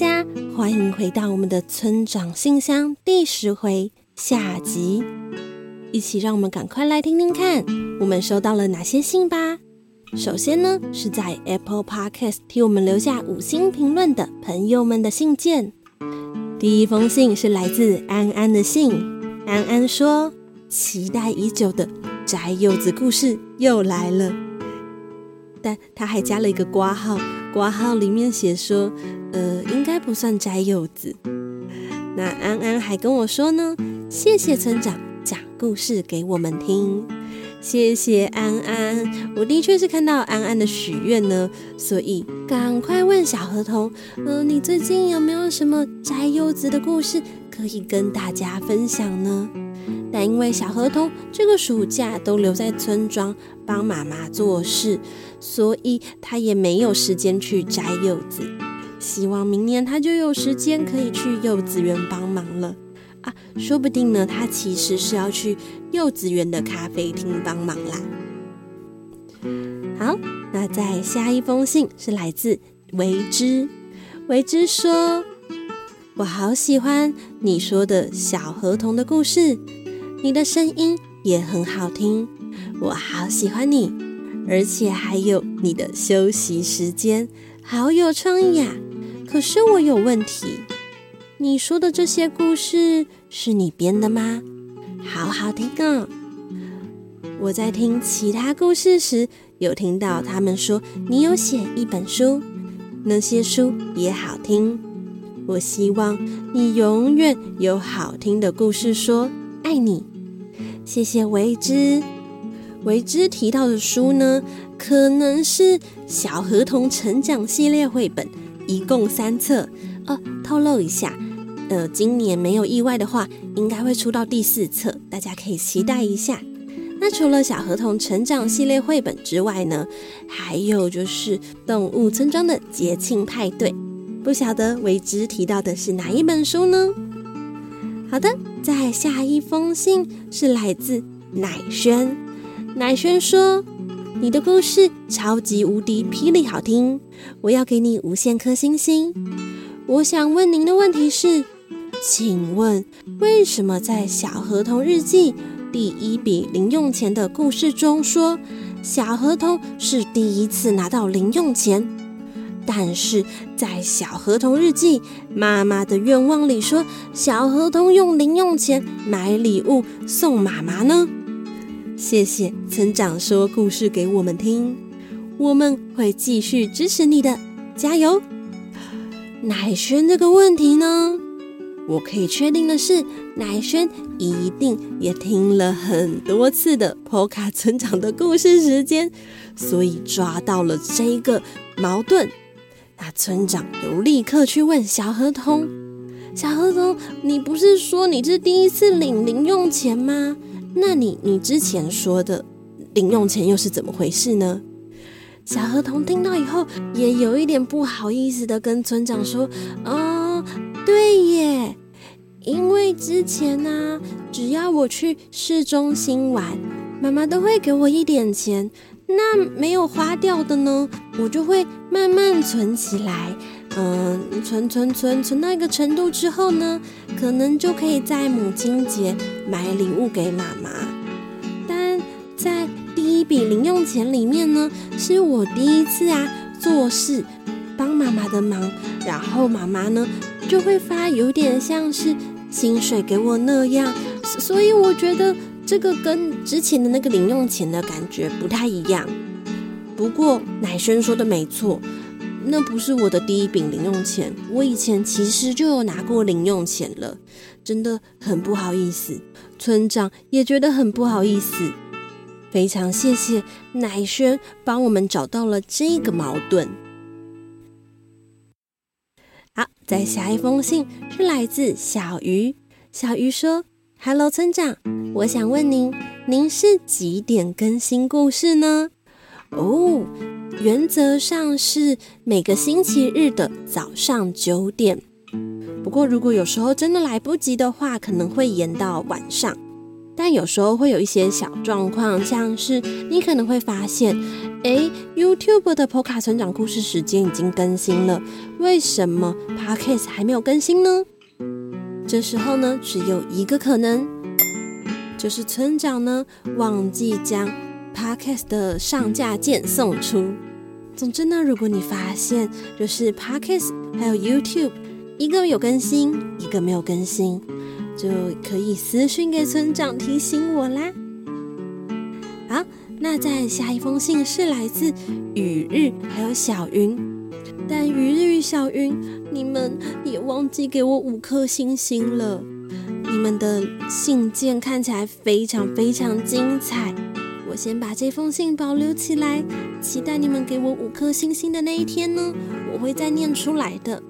家，欢迎回到我们的村长信箱第十回下集，一起让我们赶快来听听看，我们收到了哪些信吧。首先呢，是在 Apple Podcast 替我们留下五星评论的朋友们的信件。第一封信是来自安安的信，安安说：“期待已久的摘柚子故事又来了。”但他还加了一个挂号，挂号里面写说：“呃，应该不算摘柚子。”那安安还跟我说呢：“谢谢村长讲故事给我们听。”谢谢安安，我的确是看到安安的许愿呢，所以赶快问小河童，呃，你最近有没有什么摘柚子的故事可以跟大家分享呢？但因为小河童这个暑假都留在村庄帮妈妈做事，所以他也没有时间去摘柚子。希望明年他就有时间可以去幼稚园帮忙了。啊，说不定呢，他其实是要去幼稚园的咖啡厅帮忙啦。好，那在下一封信是来自维之，维之说：“我好喜欢你说的小河童的故事，你的声音也很好听，我好喜欢你，而且还有你的休息时间，好有创意啊！可是我有问题。”你说的这些故事是你编的吗？好好听啊！我在听其他故事时，有听到他们说你有写一本书，那些书也好听。我希望你永远有好听的故事说，爱你。谢谢维之。维之提到的书呢，可能是《小河童成长系列》绘本，一共三册。哦，透露一下。呃，今年没有意外的话，应该会出到第四册，大家可以期待一下。那除了小河童成长系列绘本之外呢，还有就是动物村庄的节庆派对，不晓得维之提到的是哪一本书呢？好的，在下一封信是来自乃轩，乃轩说：“你的故事超级无敌霹雳好听，我要给你无限颗星星。我想问您的问题是。”请问，为什么在《小河童日记》第一笔零用钱的故事中说，小河童是第一次拿到零用钱，但是在《小河童日记》妈妈的愿望里说，小河童用零用钱买礼物送妈妈呢？谢谢村长说故事给我们听，我们会继续支持你的，加油！乃轩这个问题呢？我可以确定的是，乃轩一定也听了很多次的 Poka 村长的故事时间，所以抓到了这个矛盾。那村长又立刻去问小河童：“小河童，你不是说你是第一次领零用钱吗？那你你之前说的零用钱又是怎么回事呢？”小河童听到以后，也有一点不好意思的跟村长说：“哦，对耶。”因为之前呢，只要我去市中心玩，妈妈都会给我一点钱。那没有花掉的呢，我就会慢慢存起来。嗯，存存存存到一个程度之后呢，可能就可以在母亲节买礼物给妈妈。但在第一笔零用钱里面呢，是我第一次啊做事帮妈妈的忙，然后妈妈呢就会发有点像是。薪水给我那样，所以我觉得这个跟之前的那个零用钱的感觉不太一样。不过奶轩说的没错，那不是我的第一笔零用钱，我以前其实就有拿过零用钱了，真的很不好意思。村长也觉得很不好意思，非常谢谢乃轩帮我们找到了这个矛盾。好，再下一封信是来自小鱼。小鱼说：“Hello，村长，我想问您，您是几点更新故事呢？”哦，原则上是每个星期日的早上九点。不过如果有时候真的来不及的话，可能会延到晚上。但有时候会有一些小状况，像是你可能会发现，哎，YouTube 的 p o 卡成长故事时间已经更新了，为什么 Podcast 还没有更新呢？这时候呢，只有一个可能，就是村长呢忘记将 Podcast 的上架键送出。总之呢，如果你发现就是 Podcast 还有 YouTube 一个有更新，一个没有更新，就可以私讯给村长提醒我啦。好。那在下一封信是来自雨日还有小云，但雨日与小云，你们也忘记给我五颗星星了。你们的信件看起来非常非常精彩，先把这封信保留起来，期待你们给我五颗星星的那一天呢，我会再念出来的。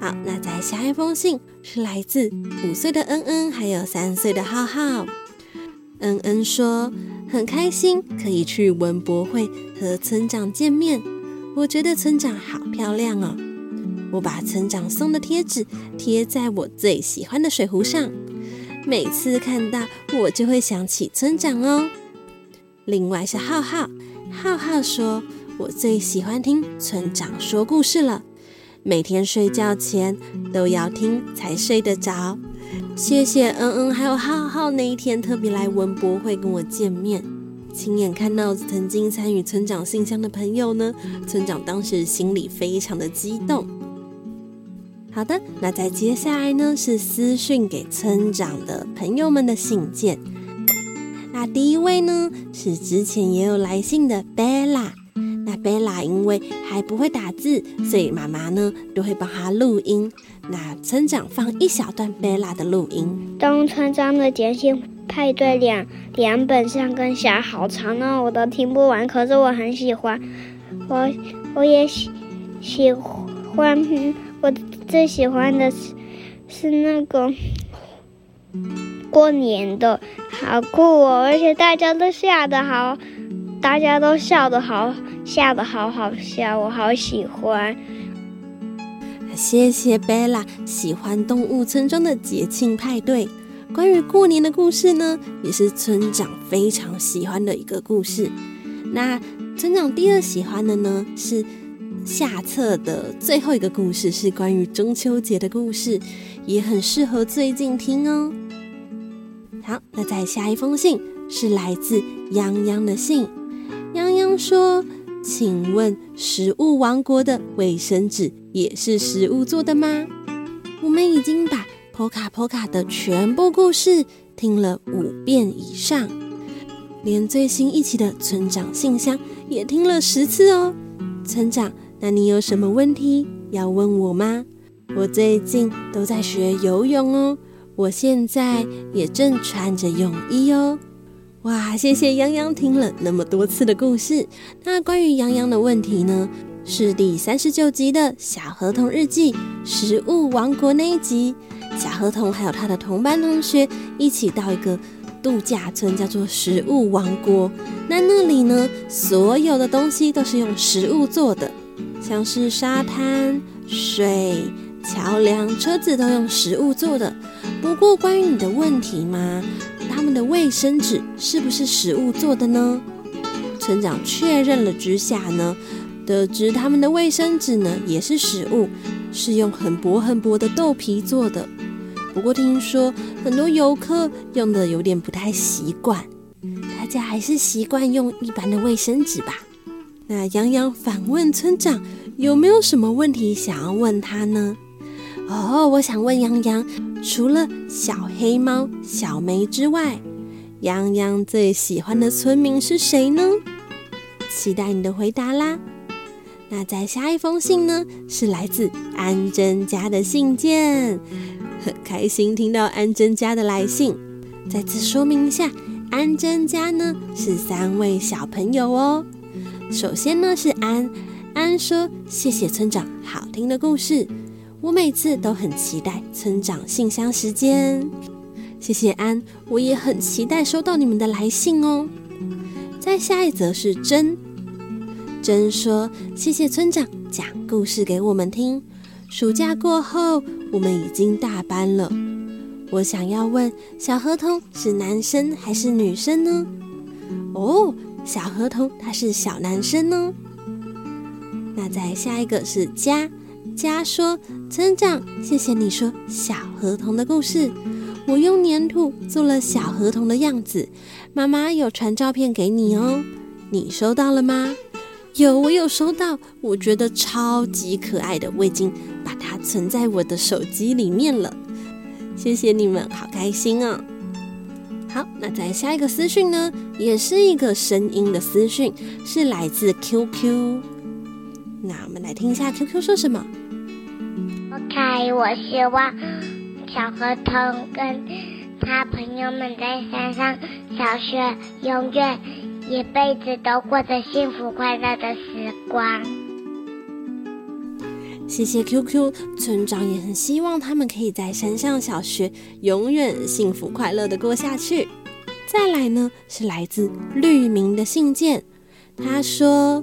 好，那在下一封信是来自五岁的恩恩还有三岁的浩浩。恩恩说：“很开心可以去文博会和村长见面。我觉得村长好漂亮哦。我把村长送的贴纸贴在我最喜欢的水壶上，每次看到我就会想起村长哦。另外是浩浩，浩浩说我最喜欢听村长说故事了，每天睡觉前都要听才睡得着。”谢谢嗯嗯，还有浩浩那一天特别来文博会跟我见面，亲眼看到曾经参与村长信箱的朋友呢。村长当时心里非常的激动。好的，那在接下来呢是私讯给村长的朋友们的信件。那第一位呢是之前也有来信的 Bella。那贝拉因为还不会打字，所以妈妈呢都会帮她录音。那村长放一小段贝拉的录音。当村长的简讯派对两两本上跟下好长呢，我都听不完。可是我很喜欢，我我也喜喜欢，我最喜欢的是是那个过年的，好酷哦！而且大家都笑得好，大家都笑得好。笑得好好笑，我好喜欢。谢谢贝拉喜欢动物村庄的节庆派对。关于过年的故事呢，也是村长非常喜欢的一个故事。那村长第二喜欢的呢，是下册的最后一个故事，是关于中秋节的故事，也很适合最近听哦。好，那再下一封信是来自泱泱的信，泱泱说。请问食物王国的卫生纸也是食物做的吗？我们已经把 Poka Poka 的全部故事听了五遍以上，连最新一期的村长信箱也听了十次哦。村长，那你有什么问题要问我吗？我最近都在学游泳哦，我现在也正穿着泳衣哦。哇，谢谢洋洋听了那么多次的故事。那关于洋洋的问题呢？是第三十九集的小河童日记食物王国那一集。小河童还有他的同班同学一起到一个度假村，叫做食物王国。那那里呢，所有的东西都是用食物做的，像是沙滩、水、桥梁、车子都用食物做的。不过关于你的问题吗？他们的卫生纸是不是食物做的呢？村长确认了之下呢，得知他们的卫生纸呢也是食物，是用很薄很薄的豆皮做的。不过听说很多游客用的有点不太习惯，大家还是习惯用一般的卫生纸吧。那洋洋反问村长有没有什么问题想要问他呢？哦，我想问洋洋，除了小黑猫小梅之外，洋洋最喜欢的村民是谁呢？期待你的回答啦。那在下一封信呢，是来自安贞家的信件，很开心听到安贞家的来信。再次说明一下，安贞家呢是三位小朋友哦。首先呢是安安说，谢谢村长好听的故事。我每次都很期待村长信箱时间，谢谢安，我也很期待收到你们的来信哦。再下一则是真真说，谢谢村长讲故事给我们听。暑假过后，我们已经大班了。我想要问，小河童是男生还是女生呢？哦，小河童他是小男生哦。那再下一个是家家说，村长，谢谢你说小河童的故事。我用粘土做了小河童的样子，妈妈有传照片给你哦，你收到了吗？有，我有收到，我觉得超级可爱的，我已经把它存在我的手机里面了。谢谢你们，好开心哦。好，那再下一个私讯呢，也是一个声音的私讯，是来自 QQ。那我们来听一下 QQ 说什么。OK，我希望。小河童跟他朋友们在山上小学，永远一辈子都过着幸福快乐的时光。谢谢 QQ 村长，也很希望他们可以在山上小学永远幸福快乐的过下去。再来呢，是来自绿明的信件，他说：“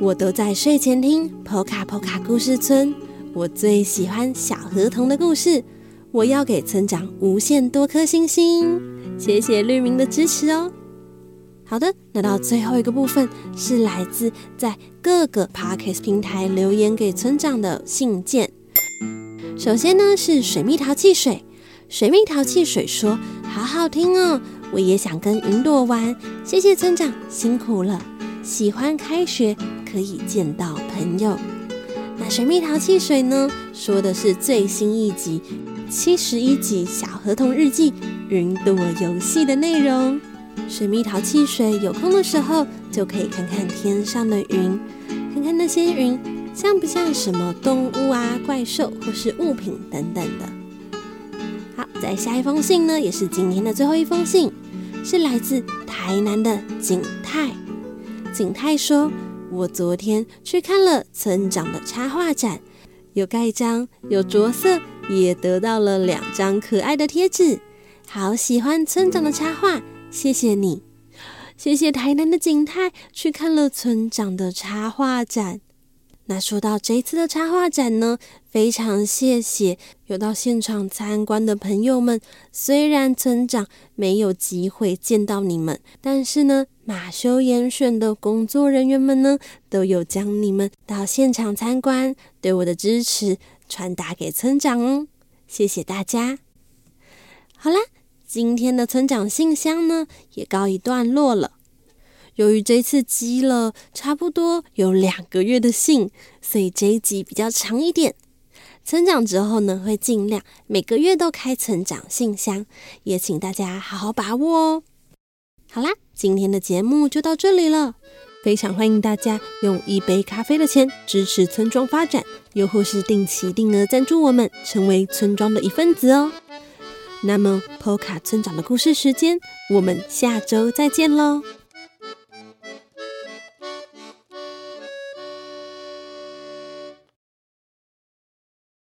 我都在睡前听 Poka Poka 故事村，我最喜欢小河童的故事。”我要给村长无限多颗星星，谢谢绿明的支持哦。好的，那到最后一个部分是来自在各个 Podcast 平台留言给村长的信件。首先呢是水蜜桃汽水，水蜜桃汽水说：“好好听哦，我也想跟云朵玩。”谢谢村长辛苦了，喜欢开学可以见到朋友。那水蜜桃汽水呢说的是最新一集。七十一集《小河童日记》云朵游戏的内容，水蜜桃汽水有空的时候就可以看看天上的云，看看那些云像不像什么动物啊、怪兽或是物品等等的。好，再下一封信呢，也是今天的最后一封信，是来自台南的景泰。景泰说：“我昨天去看了村长的插画展，有盖章，有着色。”也得到了两张可爱的贴纸，好喜欢村长的插画，谢谢你，谢谢台南的景泰去看了村长的插画展。那说到这次的插画展呢，非常谢谢有到现场参观的朋友们。虽然村长没有机会见到你们，但是呢，马修严选的工作人员们呢，都有将你们到现场参观对我的支持。传达给村长哦，谢谢大家。好啦，今天的村长信箱呢也告一段落了。由于这次积了差不多有两个月的信，所以这一集比较长一点。村长之后呢会尽量每个月都开成长信箱，也请大家好好把握哦。好啦，今天的节目就到这里了。非常欢迎大家用一杯咖啡的钱支持村庄发展，又或是定期定额赞助我们，成为村庄的一份子哦。那么，Poka 村长的故事时间，我们下周再见喽。